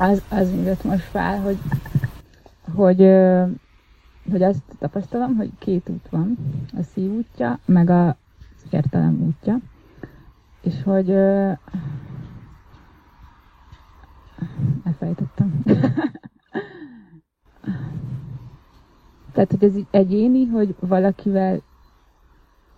az, az jött most fel, hogy, hogy, hogy azt tapasztalom, hogy két út van, a szív útja, meg a értelem útja, és hogy elfelejtettem. Tehát, hogy ez egyéni, hogy valakivel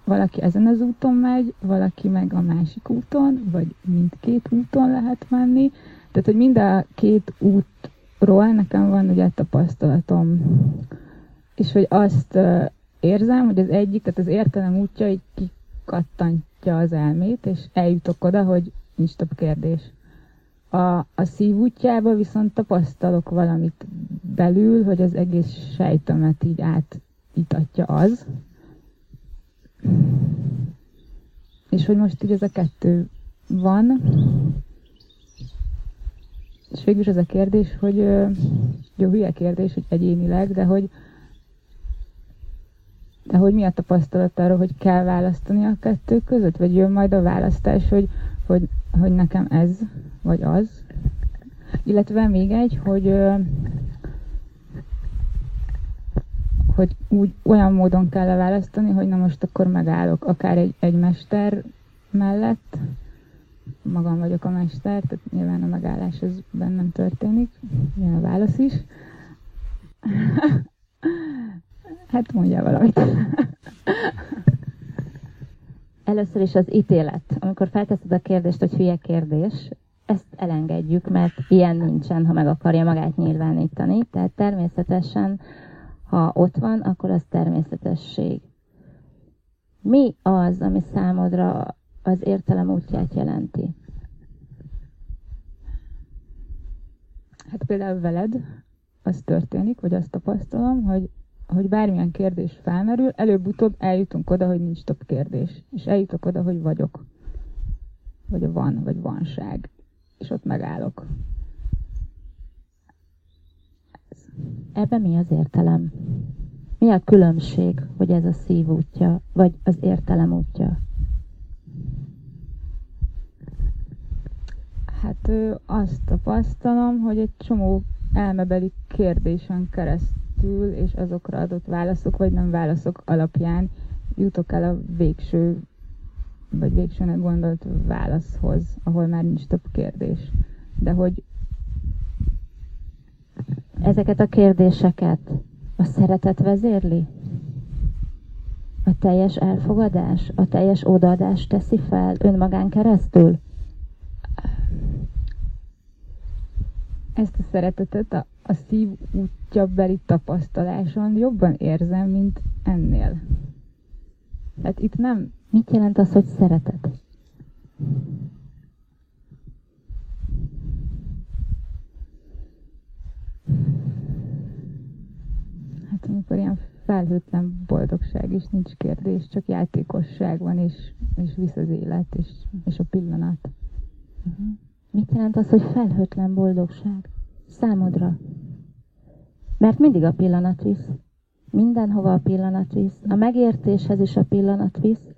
valaki ezen az úton megy, valaki meg a másik úton, vagy mindkét úton lehet menni. Tehát, hogy mind a két útról nekem van ugye tapasztalatom, és hogy azt érzem, hogy az egyik, tehát az értelem útja így kikattantja az elmét, és eljutok oda, hogy nincs több kérdés. A, a szív útjába viszont tapasztalok valamit belül, hogy az egész sejtemet így átítatja az, és hogy most így ez a kettő van. És végül is az a kérdés, hogy jó, hülye kérdés, hogy egyénileg, de hogy de hogy mi a tapasztalat arról, hogy kell választani a kettő között? Vagy jön majd a választás, hogy, hogy, hogy nekem ez, vagy az? Illetve még egy, hogy hogy úgy olyan módon kell választani, hogy na most akkor megállok akár egy, egy mester mellett, magam vagyok a mester, tehát nyilván a megállás az bennem történik, ilyen a válasz is. hát mondja valamit. Először is az ítélet. Amikor felteszed a kérdést, hogy hülye kérdés, ezt elengedjük, mert ilyen nincsen, ha meg akarja magát nyilvánítani. Tehát természetesen ha ott van, akkor az természetesség. Mi az, ami számodra az értelem útját jelenti? Hát például veled az történik, vagy azt tapasztalom, hogy, hogy bármilyen kérdés felmerül, előbb-utóbb eljutunk oda, hogy nincs több kérdés. És eljutok oda, hogy vagyok. Vagy van, vagy vanság. És ott megállok. Ebben mi az értelem? Mi a különbség, hogy ez a szív útja, vagy az értelem útja? Hát azt tapasztalom, hogy egy csomó elmebeli kérdésen keresztül, és azokra adott válaszok, vagy nem válaszok alapján jutok el a végső, vagy végsőnek gondolt válaszhoz, ahol már nincs több kérdés. De hogy ezeket a kérdéseket a szeretet vezérli? A teljes elfogadás, a teljes odaadás teszi fel önmagán keresztül? Ezt a szeretetet a, a szív útja beli tapasztaláson jobban érzem, mint ennél. Hát itt nem... Mit jelent az, hogy szeretet? Hát amikor ilyen felhőtlen boldogság, és nincs kérdés, csak játékosság van, és, és visz az élet, és, és a pillanat. Uh-huh. Mit jelent az, hogy felhőtlen boldogság? Számodra. Mert mindig a pillanat visz. Mindenhova a pillanat visz. A megértéshez is a pillanat visz.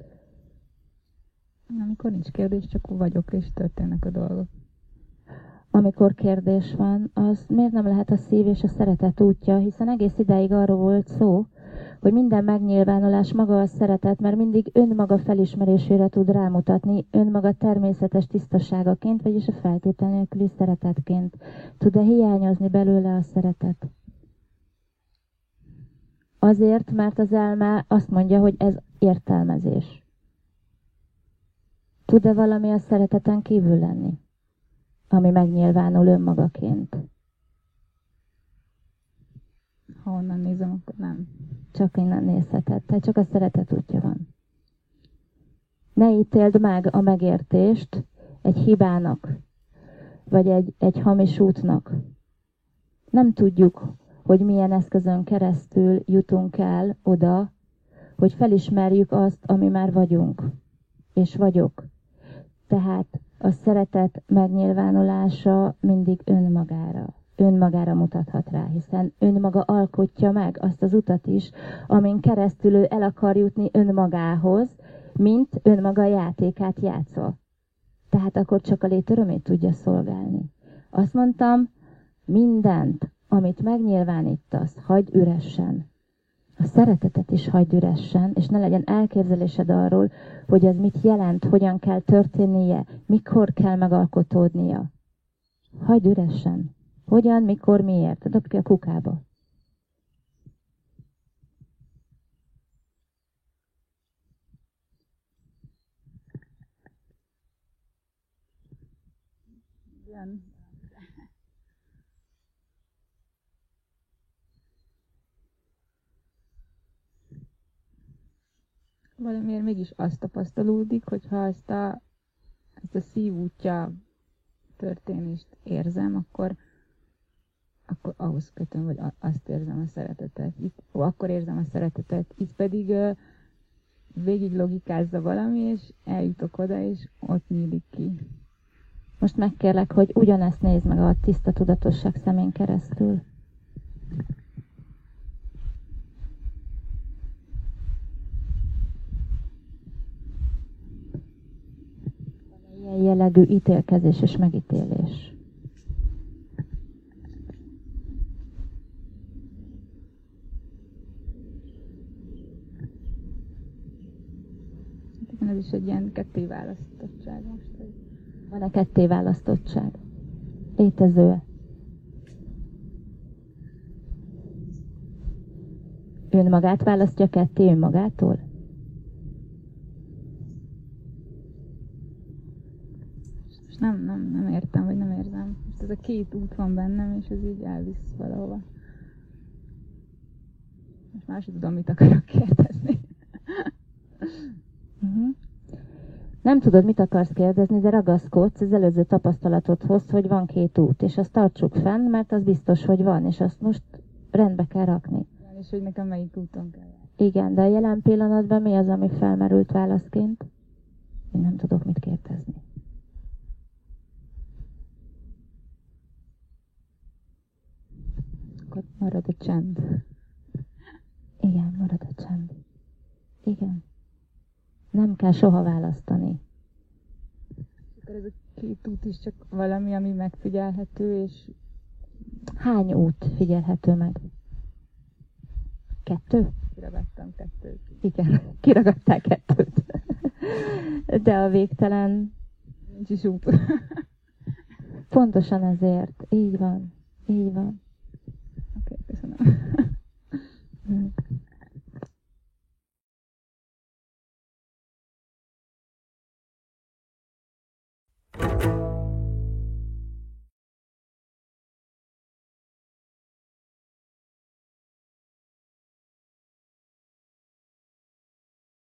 Amikor nincs kérdés, csak vagyok, és történnek a dolgok amikor kérdés van, az miért nem lehet a szív és a szeretet útja, hiszen egész ideig arról volt szó, hogy minden megnyilvánulás maga a szeretet, mert mindig önmaga felismerésére tud rámutatni, önmaga természetes tisztaságaként, vagyis a feltétel nélküli szeretetként. Tud-e hiányozni belőle a szeretet? Azért, mert az elme azt mondja, hogy ez értelmezés. Tud-e valami a szereteten kívül lenni? ami megnyilvánul önmagaként. Ha onnan nézem, akkor nem. Csak innen nézheted. Tehát csak a szeretet útja van. Ne ítéld meg a megértést egy hibának, vagy egy, egy hamis útnak. Nem tudjuk, hogy milyen eszközön keresztül jutunk el oda, hogy felismerjük azt, ami már vagyunk, és vagyok. Tehát a szeretet megnyilvánulása mindig önmagára, önmagára mutathat rá, hiszen önmaga alkotja meg azt az utat is, amin keresztül ő el akar jutni önmagához, mint önmaga játékát játszol. Tehát akkor csak a létörömét tudja szolgálni. Azt mondtam, Mindent, amit megnyilvánítasz, hagyd üresen. A szeretetet is hagyd üresen, és ne legyen elképzelésed arról, hogy az mit jelent, hogyan kell történnie, mikor kell megalkotódnia. Hagyd üresen. Hogyan, mikor, miért? Dobd a kukába. Igen. Valamiért mégis azt tapasztalódik, hogyha ezt a, ezt a szívútja történést érzem, akkor, akkor ahhoz kötöm, vagy azt érzem a szeretetet. Itt, ó, akkor érzem a szeretetet. Itt pedig uh, végig logikázza valami, és eljutok oda, és ott nyílik ki. Most megkérlek, hogy ugyanezt nézd meg a tiszta tudatosság szemén keresztül. Ilyen jellegű ítélkezés és megítélés. Ez is egy ilyen ketté választottság most. Van-e ketté választottság? Létező-e? Önmagát választja ketté önmagától? És nem, nem, nem értem, vagy nem érzem. Most ez a két út van bennem, és ez így elvisz valahova. Most már sem tudom, mit akarok kérdezni. Uh-huh. Nem tudod, mit akarsz kérdezni, de ragaszkodsz az előző tapasztalatodhoz, hogy van két út, és azt tartsuk fenn, mert az biztos, hogy van, és azt most rendbe kell rakni. És hogy nekem melyik úton kell. Igen, de a jelen pillanatban mi az, ami felmerült válaszként? Én nem tudok mit kérdezni. Akkor marad a csend. Igen, marad a csend. Igen. Nem kell soha választani. Akkor ez a két út is csak valami, ami megfigyelhető, és Hány út figyelhető meg? Kettő? kiragadtam kettőt. Igen, kiragadták kettőt. De a végtelen Nincs is út. pontosan ezért. Így van. Így van. You